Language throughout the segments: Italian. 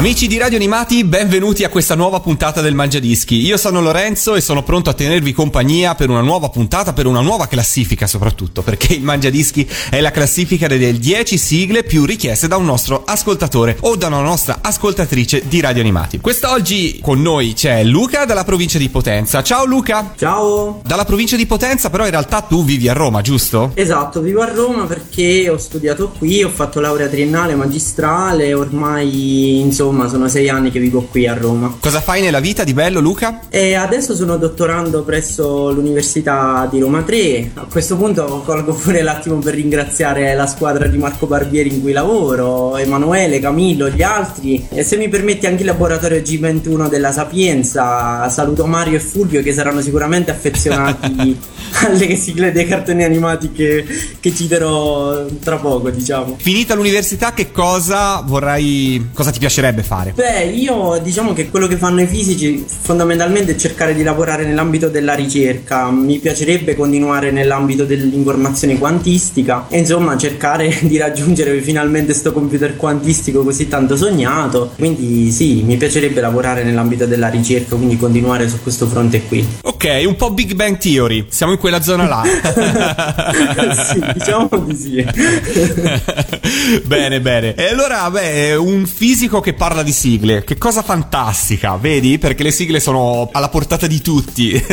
Amici di Radio Animati, benvenuti a questa nuova puntata del Mangiadischi. Io sono Lorenzo e sono pronto a tenervi compagnia per una nuova puntata, per una nuova classifica soprattutto, perché il Mangiadischi è la classifica delle 10 sigle più richieste da un nostro ascoltatore o da una nostra ascoltatrice di Radio Animati. Quest'oggi con noi c'è Luca dalla provincia di Potenza. Ciao Luca! Ciao! Dalla provincia di Potenza, però in realtà tu vivi a Roma, giusto? Esatto, vivo a Roma perché ho studiato qui, ho fatto laurea triennale, magistrale, ormai insomma sono sei anni che vivo qui a Roma. Cosa fai nella vita di bello Luca? E adesso sono dottorando presso l'Università di Roma 3. A questo punto colgo pure l'attimo per ringraziare la squadra di Marco Barbieri in cui lavoro, Emanuele, Camillo, gli altri e se mi permetti anche il laboratorio G21 della Sapienza. Saluto Mario e Fulvio che saranno sicuramente affezionati alle sigle dei cartoni animati che, che citerò tra poco, diciamo. Finita l'università, che cosa vorrai. cosa ti piacerebbe fare? Beh, io diciamo che quello che fanno i fisici fondamentalmente cercare di lavorare nell'ambito della ricerca. Mi piacerebbe continuare nell'ambito dell'informazione quantistica e insomma cercare di raggiungere finalmente sto computer quantistico così tanto sognato. Quindi sì, mi piacerebbe lavorare nell'ambito della ricerca, quindi continuare su questo fronte qui. Ok, un po' Big Bang Theory. Siamo in quella zona là. sì, diciamo di sì. bene, bene. E allora, beh, un fisico che parla di sigle. Che cosa fantastica, vedi? Perché le sigle sono alla portata di tutti.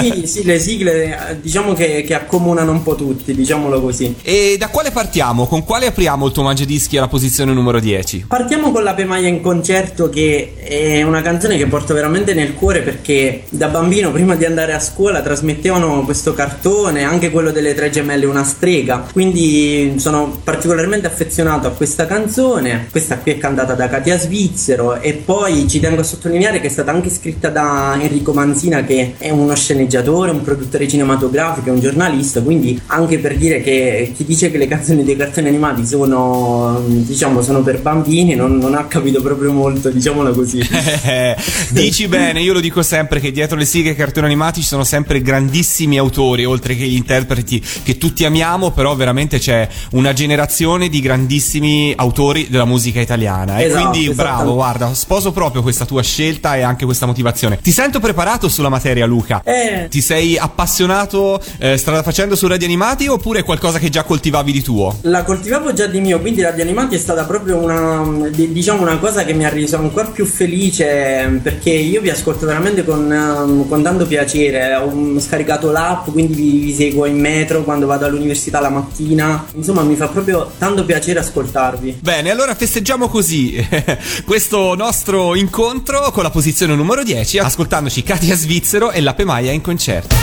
sì, sì, le sigle eh, diciamo che, che, accomunano un po' tutti, diciamolo così. E da quale partiamo? Con quale apriamo il tuo mangiadischi alla posizione numero 10? Partiamo con la Pemaia in concerto che è una canzone che porto veramente nel cuore perché da bambino prima di andare a scuola trasmettevano questo cartone, anche quello delle tre gemelle una strega. Quindi sono particolarmente affezionato a questa canzone. Questa qui è cantata da Katia Svizzero e poi ci tengo a sottolineare che è stata anche scritta da Enrico Manzina che è uno sceneggiatore, un produttore cinematografico, un giornalista, quindi anche per dire che chi dice che le canzoni dei cartoni animati sono diciamo sono per bambini non, non ha capito proprio molto, diciamola così. Dici bene, io lo dico sempre che dietro le sighe cartoni animati ci sono sempre grandissimi autori, oltre che gli interpreti che tutti amiamo, però veramente c'è una generazione di grandissimi autori della musica italiana. E Esatto, quindi bravo, guarda, sposo proprio questa tua scelta e anche questa motivazione. Ti sento preparato sulla materia, Luca? Eh. Ti sei appassionato eh, strada facendo su radio animati oppure è qualcosa che già coltivavi di tuo? La coltivavo già di mio, quindi Radio Animati è stata proprio una, di- diciamo una cosa che mi ha reso ancora più felice perché io vi ascolto veramente con, ehm, con tanto piacere. Ho scaricato l'app, quindi vi, vi seguo in metro quando vado all'università la mattina. Insomma, mi fa proprio tanto piacere ascoltarvi. Bene, allora festeggiamo così questo nostro incontro con la posizione numero 10, ascoltandoci Katia Svizzero e la Pemaia in concerto.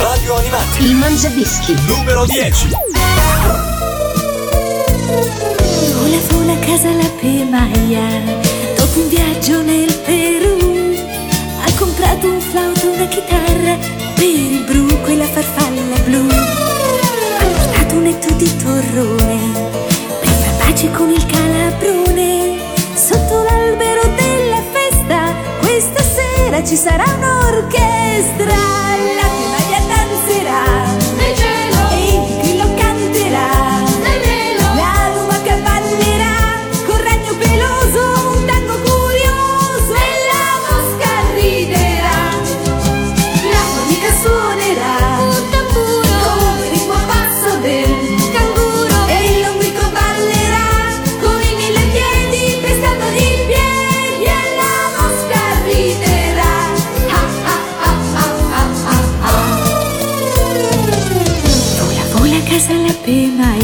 Radio Animati. Il Mangiadischi. Numero 10. Vola vola a casa la pemaia Dopo un viaggio nel Perù Ha comprato un flauto, una chitarra Per il bru, quella farfalla blu ci sarà un'orchestra a casa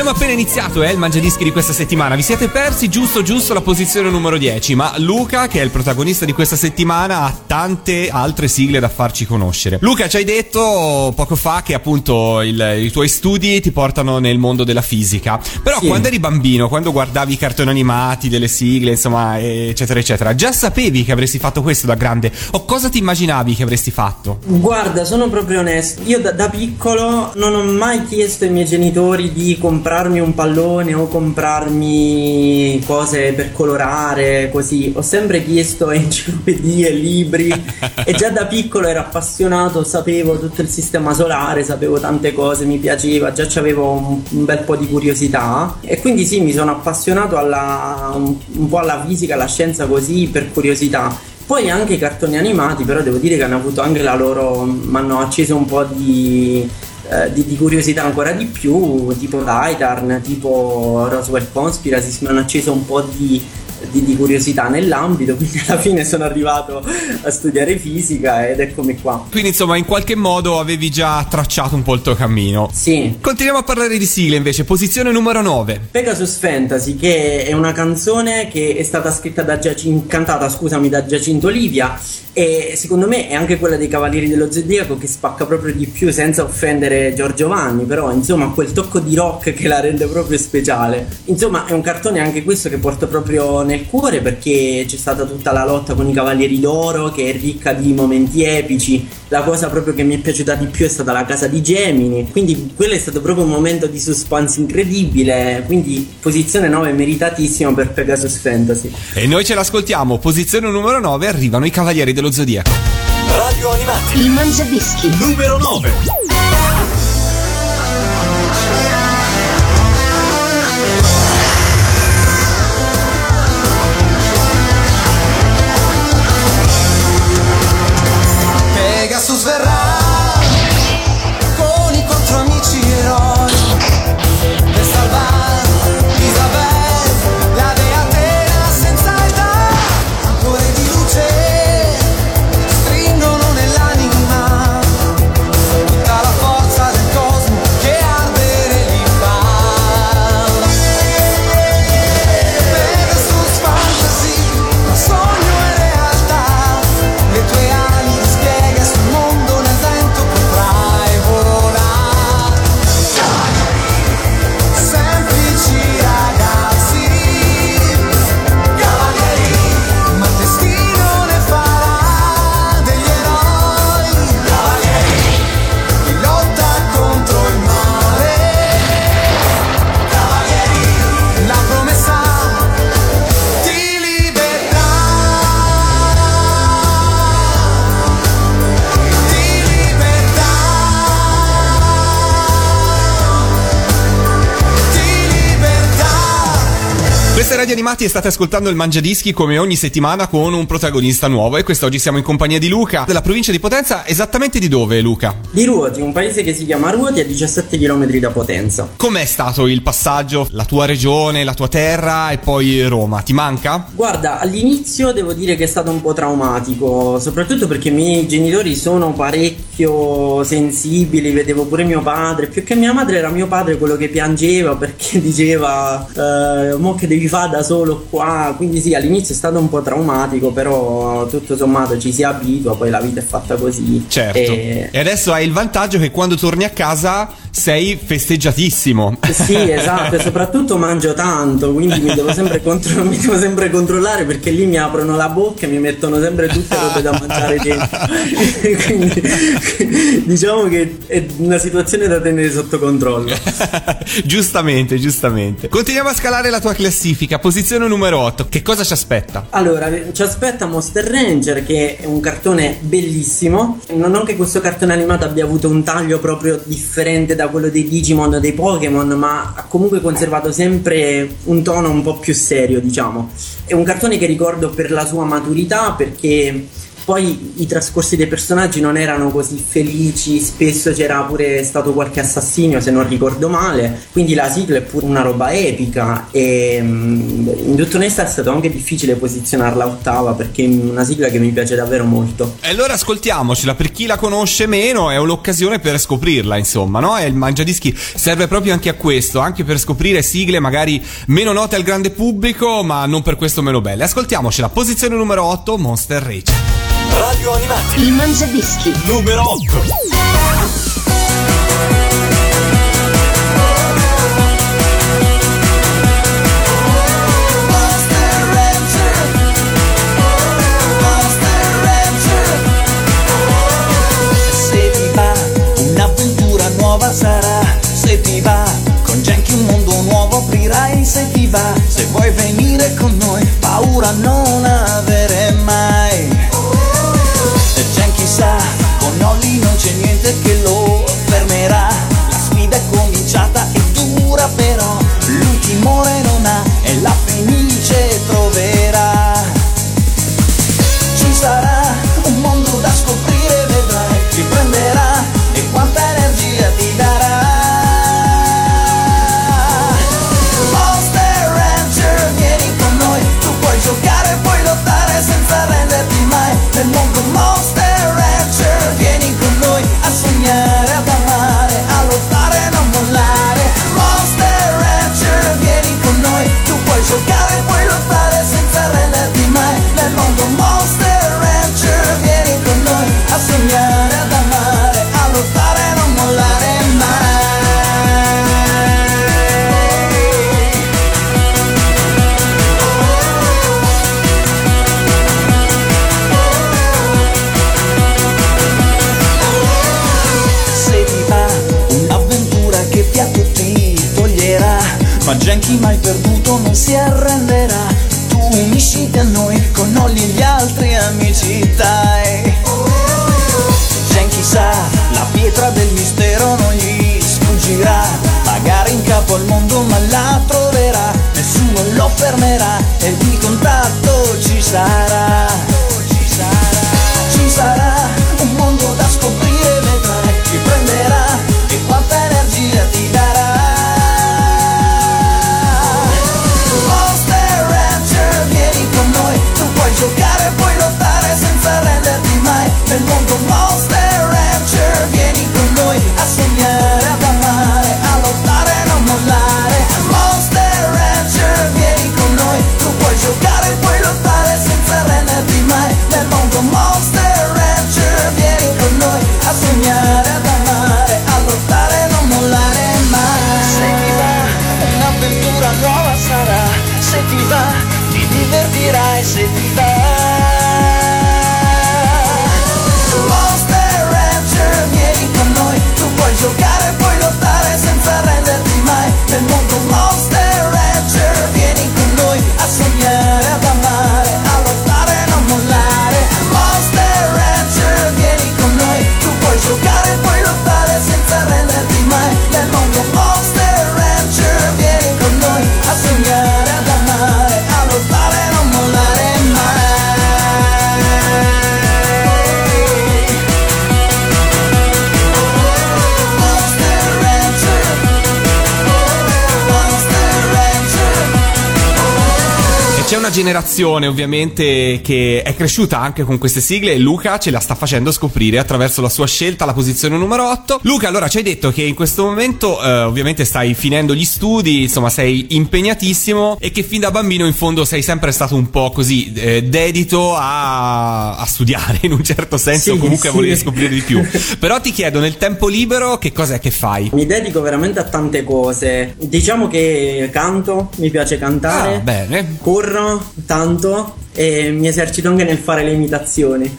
Abbiamo appena iniziato eh, il Mangiadischi di questa settimana. Vi siete persi giusto giusto la posizione numero 10, ma Luca, che è il protagonista di questa settimana, ha tante altre sigle da farci conoscere. Luca, ci hai detto poco fa che appunto il- i tuoi studi ti portano nel mondo della fisica. Però Sì. quando eri bambino, quando guardavi i cartoni animati, delle sigle, insomma, eccetera, eccetera, già sapevi che avresti fatto questo da grande? O cosa ti immaginavi che avresti fatto? Guarda, sono proprio onesto. Io da, da piccolo non ho mai chiesto ai miei genitori di comprarmi un pallone o comprarmi cose per colorare, così. Ho sempre chiesto enciclopedie, libri e già da piccolo ero appassionato, sapevo tutto il sistema solare, sapevo tante cose, mi piaceva, già avevo un, un bel po' di curiosità e quindi sì, mi sono appassionato alla, un, un po' alla fisica, alla scienza così per curiosità. Poi anche i cartoni animati, però devo dire che hanno avuto anche la loro. mi hanno acceso un po' di, eh, di, di curiosità ancora di più, tipo Titan, tipo Roswell Conspiracy, mi hanno acceso un po' di, di- di curiosità nell'ambito, quindi alla fine sono arrivato a studiare fisica ed eccomi qua. Quindi, insomma, in qualche modo avevi già tracciato un po' il tuo cammino. Sì, Continuiamo a parlare di sigle invece, posizione numero 9. Pegasus Fantasy, che è una canzone che è stata scritta da Giacinto, cantata, scusami, da Giacinto Olivia e secondo me è anche quella dei Cavalieri dello Zodiaco che spacca proprio di più senza offendere Giorgio Vanni, però insomma quel tocco di rock che la rende proprio speciale. Insomma è un cartone anche questo che porto proprio nel cuore perché c'è stata tutta la lotta con i Cavalieri d'Oro che è ricca di momenti epici. La cosa proprio che mi è piaciuta di più è stata la casa di Gemini, quindi quello è stato proprio un momento di suspense incredibile, quindi posizione 9 meritatissima per Pegasus Fantasy. E noi ce l'ascoltiamo, posizione numero 9, arrivano i Cavalieri dello Zodiaco. Radio Animati. Il Mangiadischi. Numero 9. Radio Animati e state ascoltando il Mangiadischi come ogni settimana con un protagonista nuovo e quest'oggi siamo in compagnia di Luca della provincia di Potenza. Esattamente di dove Luca? Di Ruoti, un paese che si chiama Ruoti a 17 km da Potenza. Com'è stato il passaggio, la tua regione, la tua terra e poi Roma? Ti manca? Guarda, all'inizio devo dire che è stato un po' traumatico, soprattutto perché i miei genitori sono parecchio sensibili, vedevo pure mio padre, più che mia madre era mio padre quello che piangeva perché diceva eh, mo che devi fare da solo qua, quindi sì all'inizio è stato un po' traumatico, però tutto sommato ci si abitua, poi la vita è fatta così. Certo. E- E adesso hai il vantaggio che quando torni a casa sei festeggiatissimo. Sì, esatto, e soprattutto mangio tanto, quindi mi devo, sempre contro- mi devo sempre controllare perché lì mi aprono la bocca e mi mettono sempre tutte le robe da mangiare dentro. quindi diciamo che è una situazione da tenere sotto controllo. giustamente, giustamente. Continuiamo a scalare la tua classifica. Posizione numero 8. Che cosa ci aspetta? Allora, ci aspetta Monster Ranger che è un cartone bellissimo. Non non che questo cartone animato abbia avuto un taglio proprio differente da quello dei Digimon o dei Pokémon, ma ha comunque conservato sempre un tono un po' più serio, diciamo. È un cartone che ricordo per la sua maturità perché poi i trascorsi dei personaggi non erano così felici, spesso c'era pure stato qualche assassinio se non ricordo male, quindi la sigla è pure una roba epica e mm, in tutta onestà è stato anche difficile posizionarla ottava perché è una sigla che mi piace davvero molto. E allora ascoltiamocela, per chi la conosce meno è un'occasione per scoprirla, insomma, no? E il Mangiadischi serve proprio anche a questo, anche per scoprire sigle magari meno note al grande pubblico, ma non per questo meno belle. Ascoltiamocela, posizione numero 8, Monster Rage. Radio Animati Il Mangiadischi. numero 8. Monster Ranger Monster Ranger Se ti va un'avventura nuova sarà Se ti va con Genki un mondo nuovo aprirai Se ti va se vuoi venire con noi Paura non avere con Olli non c'è niente che lo fermerà e di contatto ci sarà generazione ovviamente che è cresciuta anche con queste sigle e Luca ce la sta facendo scoprire attraverso la sua scelta alla posizione numero 8. Luca, allora ci hai detto che in questo momento eh, ovviamente stai finendo gli studi, insomma sei impegnatissimo e che fin da bambino in fondo sei sempre stato un po' così eh, dedito a, a, studiare in un certo senso, sì, comunque sì. a voler scoprire di più. Però ti chiedo nel tempo libero che cos'è che fai? Mi dedico veramente a tante cose. Diciamo che canto, mi piace cantare. Ah, bene. Corro tanto e mi esercito anche nel fare le imitazioni.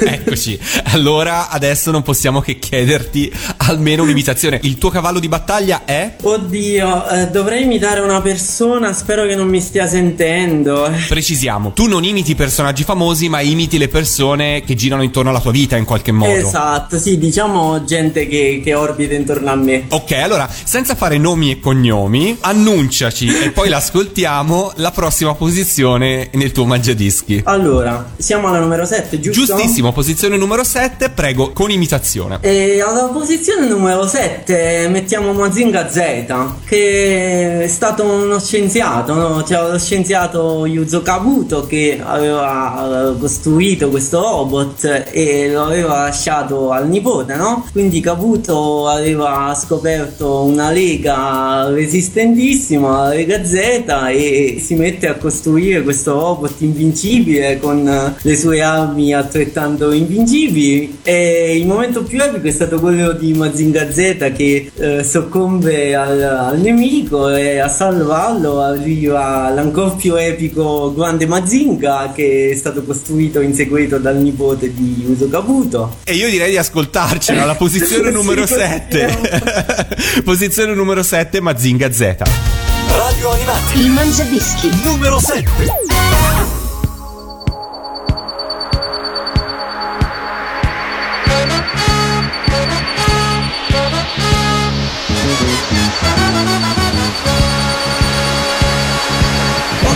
Eccoci, allora adesso non possiamo che chiederti almeno un'imitazione. Il tuo cavallo di battaglia è? Oddio, eh, dovrei imitare una persona, spero che non mi stia sentendo. Precisiamo, tu non imiti personaggi famosi, ma imiti le persone che girano intorno alla tua vita in qualche modo. Esatto, sì, diciamo gente che, che orbita intorno a me. Ok, allora, senza fare nomi e cognomi, annunciaci e poi l'ascoltiamo la prossima posizione nel tuo mangiadischi. Allora, siamo alla numero 7, giusto? Giustissimo, posizione numero 7, prego, con imitazione. E alla posizione numero 7 mettiamo Mazinga Z, che è stato uno scienziato, no? C'era lo scienziato Yuzo Kabuto che aveva costruito questo robot e lo aveva lasciato al nipote, no? Quindi Kabuto aveva scoperto una lega resistentissima, la Lega Z, e si mette a costruire questo robot invincibile con le sue armi altrettanto invincibili e il momento più epico è stato quello di Mazinga Z che eh, soccombe al, al nemico e a salvarlo arriva l'ancor più epico grande Mazinga che è stato costruito in seguito dal nipote di Uso Kabuto E io direi di ascoltarcela, la posizione numero così 7. posizione numero 7, Mazinga Z. Radio Animati Il Mangiadischi. numero 7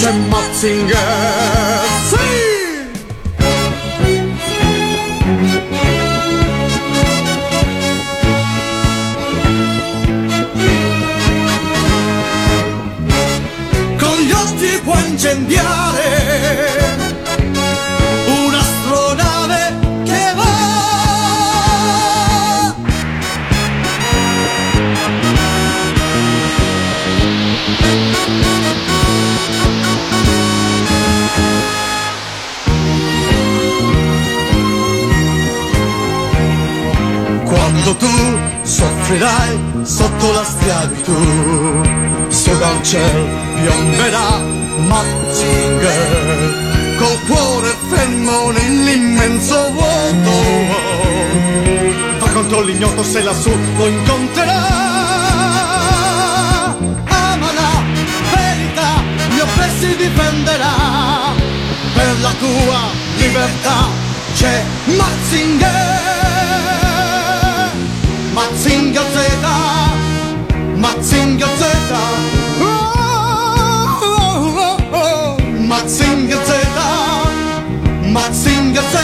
c'è Matzinger Sì! Con gli occhi può incendiare la schiavitù, su da un cielo piomberà Mazinger, col cuore fermo nell'immenso vuoto. Va contro l'ignoto se lassù lo incontrerà. Ama la verità, gli oppressi difenderà. Per la tua libertà c'è Mazinger. Z, oh, oh, oh, oh. Mazinga Z,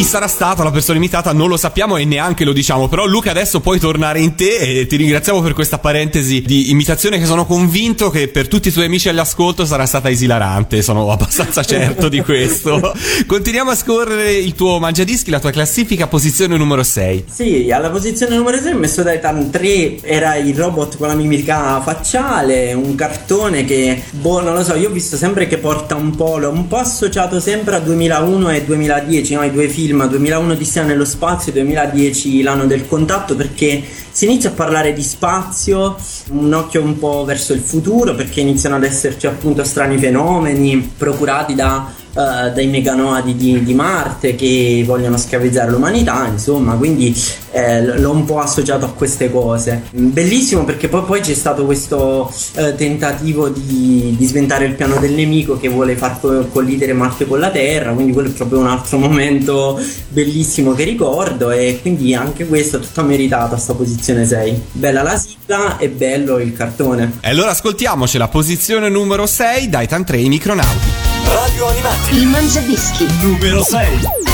Chi sarà stata la persona imitata non lo sappiamo e neanche lo diciamo, però Luca adesso puoi tornare in te e ti ringraziamo per questa parentesi di imitazione che sono convinto che per tutti i tuoi amici all'ascolto sarà stata esilarante, sono abbastanza certo di questo. Continuiamo a scorrere il tuo mangiadischi, la tua classifica, posizione numero 6. Sì, alla posizione numero 3 ho messo Titan 3, era il robot con la mimica facciale, un cartone che, boh, non lo so, io ho visto sempre che porta un po', l'ho un po' associato sempre a 2001 e 2010, no? i due film, 2001 Odissea nello spazio e 2010 l'anno del contatto, perché si inizia a parlare di spazio, un occhio un po' verso il futuro perché iniziano ad esserci appunto strani fenomeni procurati da Uh, dai meganoadi di, di, Marte che vogliono schiavizzare l'umanità, insomma, quindi eh, l'ho un po' associato a queste cose. Bellissimo perché poi, poi c'è stato questo uh, tentativo di, di, sventare il piano del nemico che vuole far collidere Marte con la Terra, quindi quello è proprio un altro momento bellissimo che ricordo e quindi anche questo è tutto meritato a sta posizione 6. Bella la sigla e bello il cartone. E allora ascoltiamoci la posizione numero 6 dai Tantrei Micronauti. Radio Animati. Il Mangiadischi. Numero 6.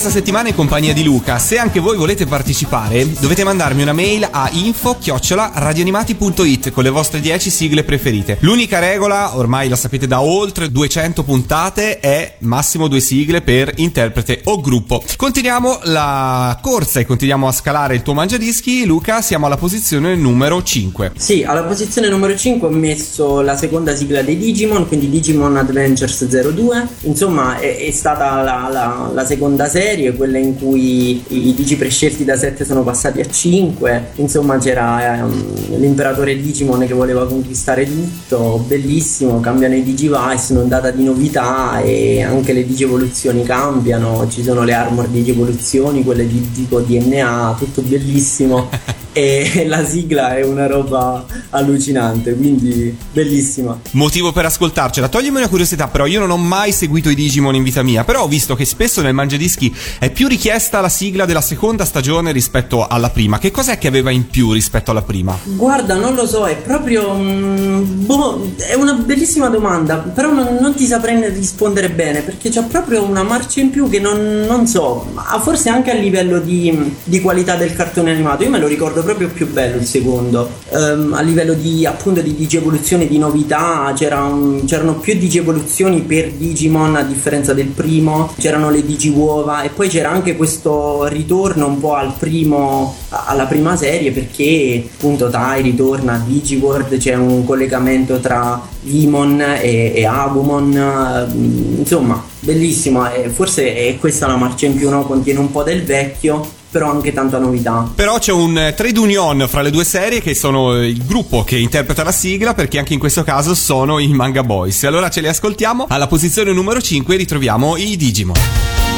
Questa settimana in compagnia di Luca. Se anche voi volete partecipare, dovete mandarmi una mail a info-radioanimati.it con le vostre 10 sigle preferite. L'unica regola, ormai la sapete da oltre 200 puntate, è massimo due sigle per interprete o gruppo. Continuiamo la corsa e continuiamo a scalare il tuo Mangiadischi. Luca, siamo alla posizione numero 5. Sì, alla posizione numero 5 ho messo la seconda sigla dei Digimon, quindi Digimon Adventures 02. Insomma, è, è stata la, la- la seconda serie, quella in cui i, i Digi prescelti da 7 sono passati a 5. Insomma, c'era ehm, l'imperatore Digimon che voleva conquistare tutto, bellissimo. Cambiano i Digivice, un'ondata di novità e anche le Digievoluzioni cambiano. Ci sono le armor di Digievoluzioni, quelle di tipo DNA, tutto bellissimo. e la sigla è una roba allucinante, quindi bellissima. Motivo per ascoltarcela. Toglimi una curiosità, però io non ho mai seguito i Digimon in vita mia, però ho visto che spesso nel Mangiadischi è più richiesta la sigla della seconda stagione rispetto alla prima. Che cos'è che aveva in più rispetto alla prima? Guarda, non lo so, è proprio. mm, boh, è una bellissima domanda, però non, non ti saprei rispondere bene perché c'è proprio una marcia in più che non, non so, ma forse anche a livello di, di qualità del cartone animato. Io me lo ricordo proprio più bello il secondo. Ehm, a livello di appunto di digievoluzione, di novità, un- c'erano più digievoluzioni per Digimon a differenza del primo, c'erano le digiuova e poi c'era anche questo ritorno un po' al primo, alla prima serie perché appunto Tai ritorna a Digiworld, c'è un collegamento tra Vimon e, e Agumon, ehm, insomma bellissimo forse è questa la marcia in più, no? contiene un po' del vecchio però anche tanta novità. Però c'è un eh, trade union fra le due serie che sono eh, il gruppo che interpreta la sigla perché anche in questo caso sono i Manga Boys. Allora ce li ascoltiamo. Alla posizione numero 5 ritroviamo i Digimon.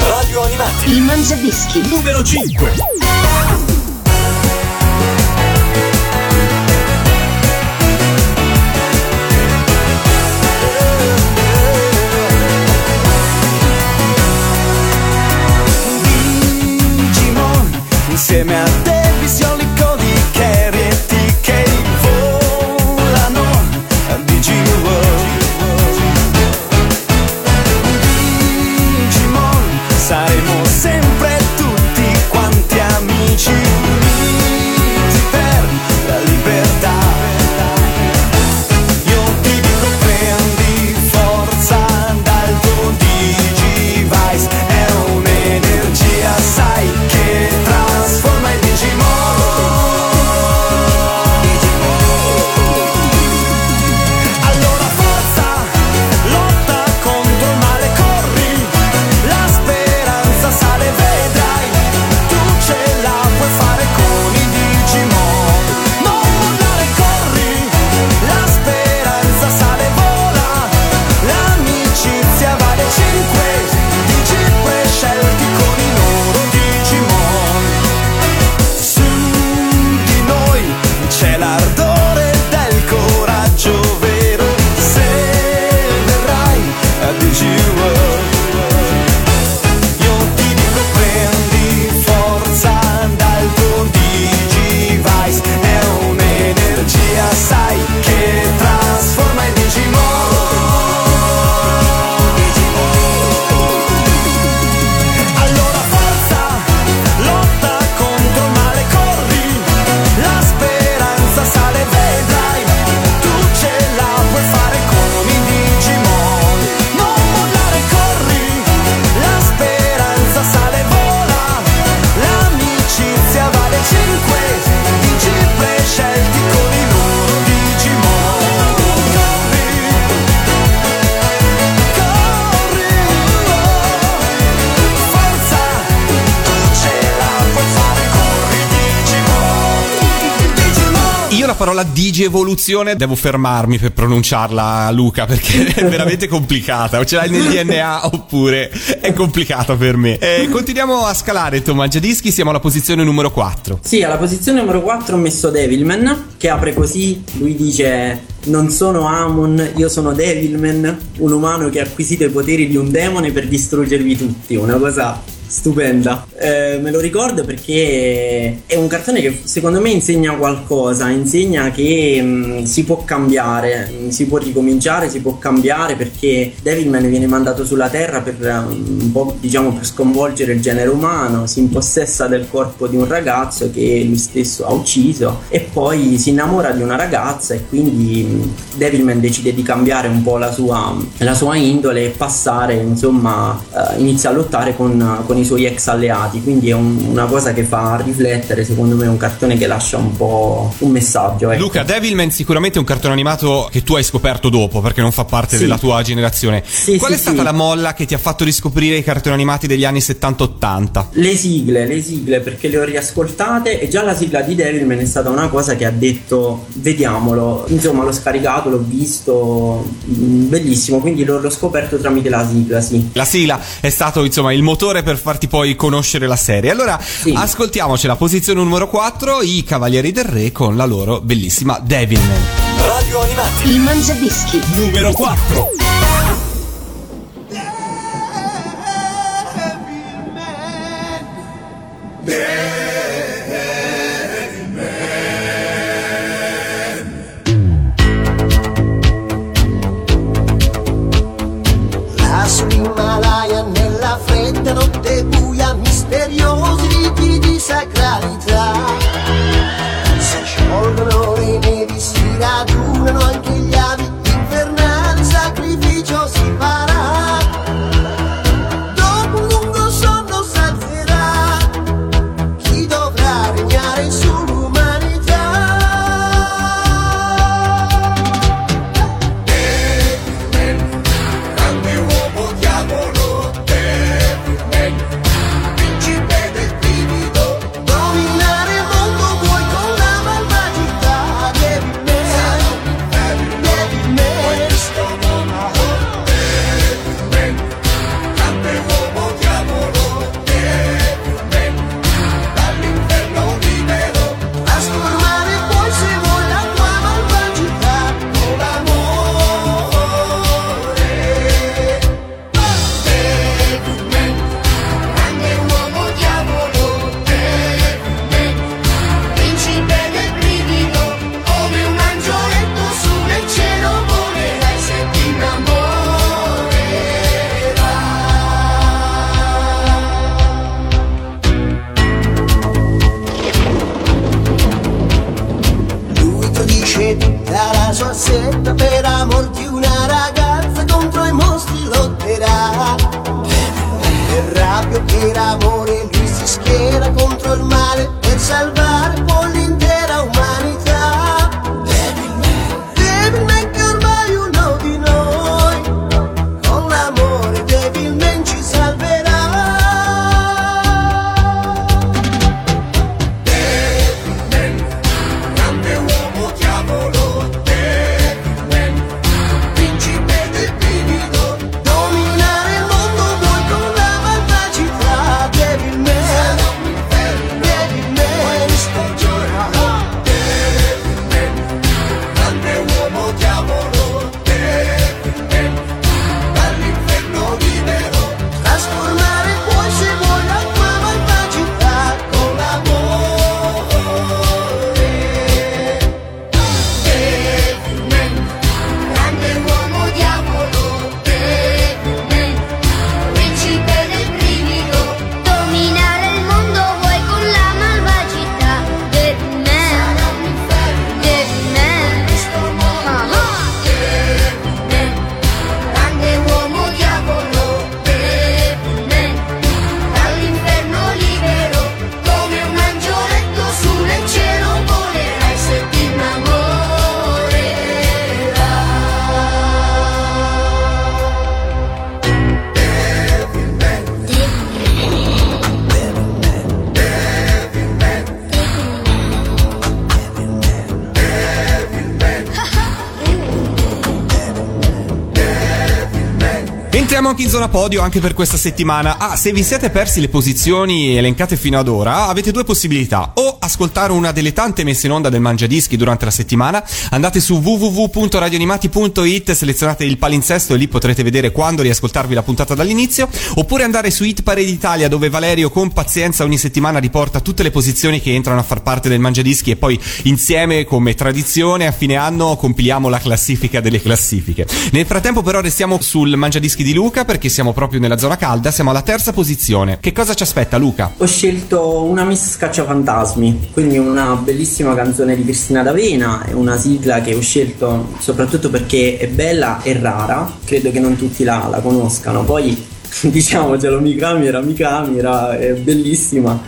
Radio Animati. Il Mangiadischi. Numero 5. Digievoluzione devo fermarmi per pronunciarla, Luca, perché è veramente complicata. O ce l'hai nel DNA oppure è complicata per me. Eh, continuiamo a scalare il tuo mangiadischi, siamo alla posizione numero 4. Sì, alla posizione numero 4 ho messo Devilman, che apre così, lui dice non sono Amon, io sono Devilman, un umano che ha acquisito i poteri di un demone per distruggervi tutti, una cosa stupenda. Eh, me lo ricordo perché è un cartone che secondo me insegna qualcosa, insegna che mh, si può cambiare, mh, si può ricominciare, si può cambiare perché Devilman viene mandato sulla Terra per eh, un po' diciamo per sconvolgere il genere umano, si impossessa del corpo di un ragazzo che lui stesso ha ucciso e poi si innamora di una ragazza e quindi Devilman decide di cambiare un po' la sua, la sua indole e passare insomma eh, inizia a lottare con, con i suoi ex alleati quindi è un- una cosa che fa riflettere secondo me è un cartone che lascia un po' un messaggio ecco. Luca, Devilman sicuramente è un cartone animato che tu hai scoperto dopo perché non fa parte Sì. della tua generazione. Sì, Qual sì, è stata la molla che ti ha fatto riscoprire i cartoni animati degli anni 70-80? Le sigle, le sigle perché le ho riascoltate e già la sigla di Devilman è stata una cosa che ha detto vediamolo, insomma l'ho scaricato, l'ho visto, mm, bellissimo, quindi l'ho, l'ho scoperto tramite la sigla, sì. La sigla è stato insomma il motore per far farti poi conoscere la serie. Allora, ascoltiamoci la posizione numero 4, i Cavalieri del Re con la loro bellissima Devilman. Radio Animati. Il Mangiadischi. Numero 4. Sacralità. Si sciolgono le nevi si radunano zona podio anche per questa settimana. Ah, se vi siete persi le posizioni elencate fino ad ora, avete due possibilità. O ascoltare una delle tante messe in onda del Mangiadischi durante la settimana, andate su www.radioanimati.it, selezionate il palinsesto e lì potrete vedere quando riascoltarvi la puntata dall'inizio, oppure andare su Hit Parade Italia dove Valerio con pazienza ogni settimana riporta tutte le posizioni che entrano a far parte del Mangiadischi e poi insieme come tradizione a fine anno compiliamo la classifica delle classifiche. Nel frattempo però restiamo sul Mangiadischi di Luca perché siamo proprio nella zona calda, siamo alla terza posizione. Che cosa ci aspetta Luca? Ho scelto una Miss Quindi una bellissima canzone di Cristina D'Avena, è una sigla che ho scelto soprattutto perché è bella e rara, credo che non tutti la, la conoscano, poi diciamocelo, Mikami era Mikami, era è bellissima.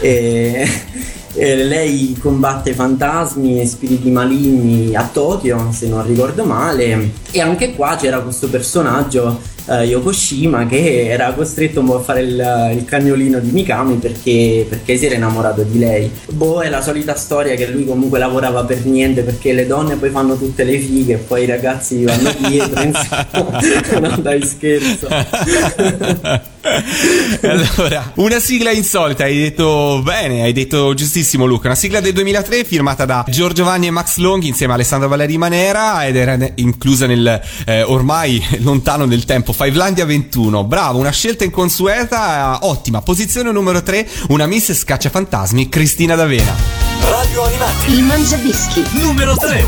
E, e lei combatte fantasmi e spiriti maligni a Tokyo, se non ricordo male, e anche qua c'era questo personaggio eh, Yokoshima che era costretto un po' a fare il, il cagnolino di Mikami perché, perché si era innamorato di lei. Boh, è la solita storia che lui comunque lavorava per niente perché le donne poi fanno tutte le fighe e poi i ragazzi vanno dietro. insomma. no, dai, scherzo. allora, una sigla insolita, hai detto bene, hai detto giustissimo Luca, una sigla del 2003 firmata da Giorgio Vanni e Max Long insieme a Alessandro Valeri Manera ed era inclusa nel eh, ormai lontano nel tempo Fivelandia 21. Bravo, una scelta inconsueta, ottima. Posizione numero 3, una miss scacciafantasmi, Cristina D'Avena. Radio Animati. Il Mangiadischi. Numero 3.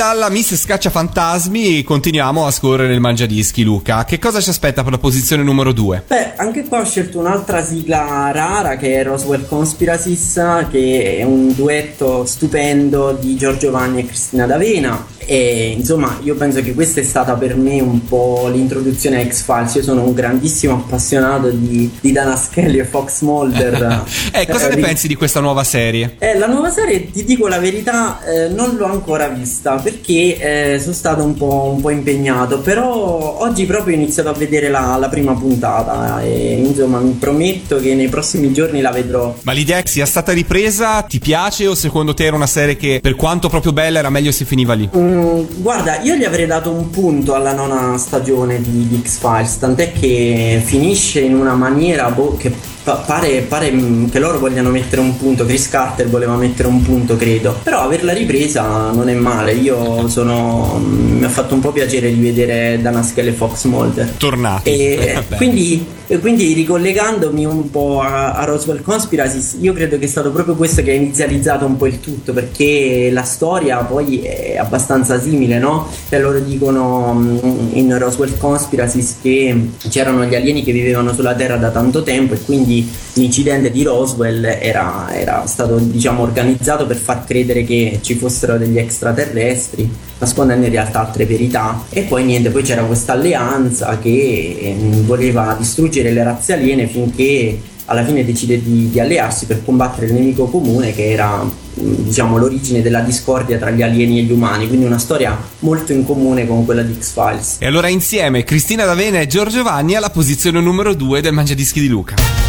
Dalla Miss Scaccia Fantasmi continuiamo a scorrere nel Mangiadischi, Luca. Che cosa ci aspetta per la posizione numero 2? Beh, anche qua ho scelto un'altra sigla rara che è Roswell Conspiracies, che è un duetto stupendo di Giorgio Vanni e Cristina D'Avena. E insomma, io penso che questa è stata per me un po' l'introduzione a X-Files. Io sono un grandissimo appassionato di, di Dana Skelly e Fox Mulder. Eh, cosa ne ri- pensi di questa nuova serie? eh, la nuova serie, ti dico la verità, eh, non l'ho ancora vista perché eh, sono stato un po', un po' impegnato, però oggi proprio ho iniziato a vedere la, la prima puntata e insomma mi prometto che nei prossimi giorni la vedrò. Ma l'idea che sia stata ripresa ti piace o secondo te era una serie che per quanto proprio bella era meglio se finiva lì? Mm, guarda, io gli avrei dato un punto alla nona stagione di, X-Files, tant'è che finisce in una maniera boh, che pare, pare, mm, che loro vogliano mettere un punto. Chris Carter voleva mettere un punto, credo. Però averla ripresa non è male. Io sono. mm, mi ha fatto un po' piacere di vedere Dana Skel e Fox Mulder. Tornati. E Vabbè. quindi, e quindi ricollegandomi un po' a, a Roswell Conspiracy, io credo che è stato proprio questo che ha inizializzato un po' il tutto, perché la storia poi è abbastanza simile, no? E loro dicono mm, in Roswell Conspiracy che c'erano gli alieni che vivevano sulla Terra da tanto tempo e quindi quindi l'incidente di Roswell era, era stato diciamo, organizzato per far credere che ci fossero degli extraterrestri, nascondendo in realtà altre verità. E poi niente, poi c'era questa alleanza che eh, voleva distruggere le razze aliene finché alla fine decide di, di allearsi per combattere il nemico comune che era diciamo l'origine della discordia tra gli alieni e gli umani, quindi una storia molto in comune con quella di X-Files. E allora insieme Cristina D'Avena e Giorgio Vanni alla posizione numero 2 del Mangiadischi di Luca.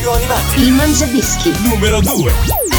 Radio Animati. Il Mangiadischi. Numero 2.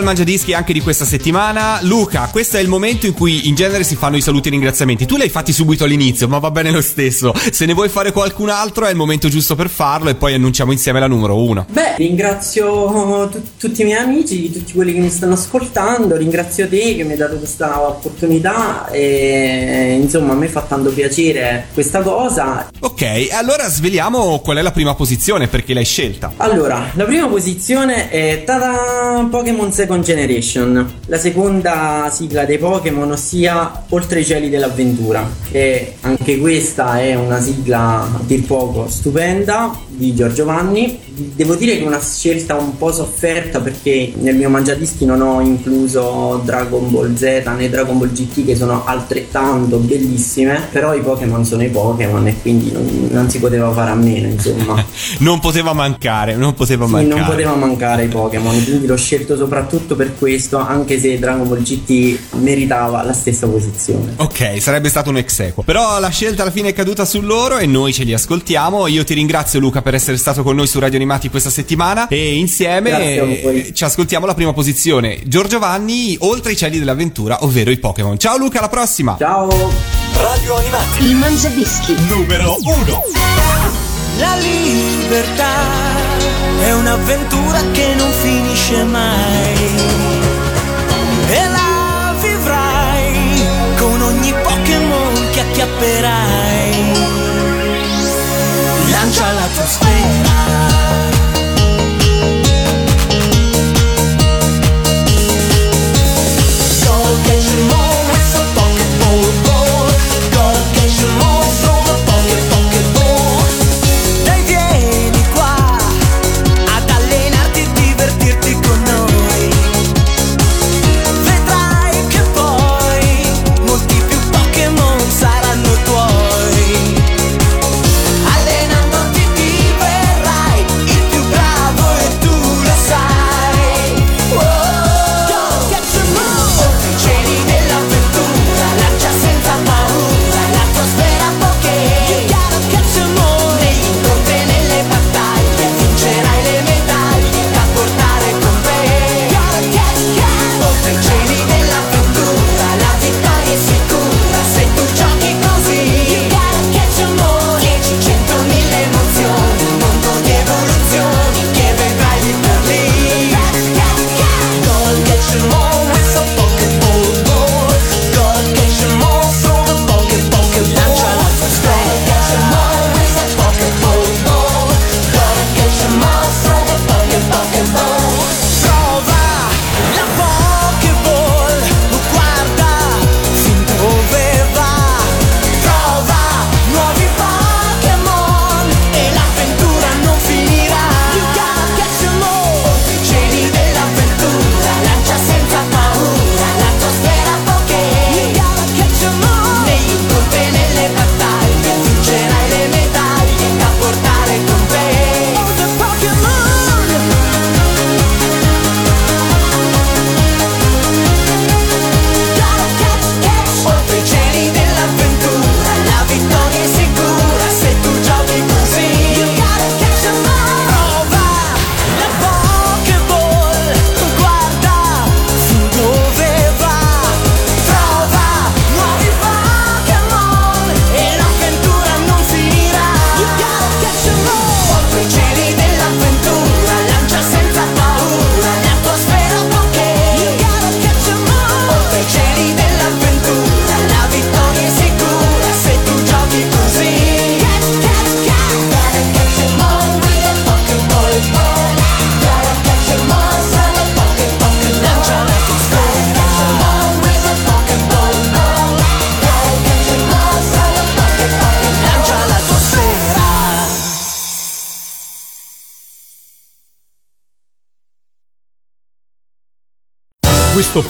Al Mangiadischi anche di questa settimana. Luca, questo è il momento in cui in genere si fanno i saluti e i ringraziamenti. Tu li hai fatti subito all'inizio, ma va bene lo stesso. Se ne vuoi fare qualcun altro è il momento giusto per farlo e poi annunciamo insieme la numero uno. Beh, ringrazio tu- tutti i miei amici, tutti quelli che mi stanno ascoltando, ringrazio te che mi hai dato questa opportunità e insomma a me fa tanto piacere questa cosa. Ok, allora sveliamo qual è la prima posizione perché l'hai scelta. Allora, la prima posizione è tada, Pokémon Second Generation, la seconda sigla dei Pokémon, ossia Oltre i cieli dell'avventura. E anche questa è una sigla a dir poco stupenda di Giorgio Vanni. Devo dire che è una scelta un po' sofferta perché nel mio mangiadischi non ho incluso Dragon Ball Z né Dragon Ball GT che sono altrettanto bellissime, però i Pokémon sono i Pokémon e quindi non, non si poteva fare a meno, insomma. non poteva mancare, non poteva Sì, mancare. non poteva mancare i Pokémon, quindi l'ho scelto soprattutto per questo, anche se Dragon Ball GT meritava la stessa posizione. Ok, sarebbe stato un ex equo. Però la scelta alla fine è caduta su loro e noi ce li ascoltiamo. Io ti ringrazio Luca per essere stato con noi su Radio Animati questa settimana e insieme eh, ci ascoltiamo la prima posizione. Giorgio Vanni, Oltre i cieli dell'avventura, ovvero i Pokémon. Ciao Luca, alla prossima! Ciao! Radio Animati. Il Mangiadischi. Numero 1. La libertà è un'avventura che non finisce mai. E la vivrai con ogni Pokémon che acchiapperai. Lancia la tua sfera.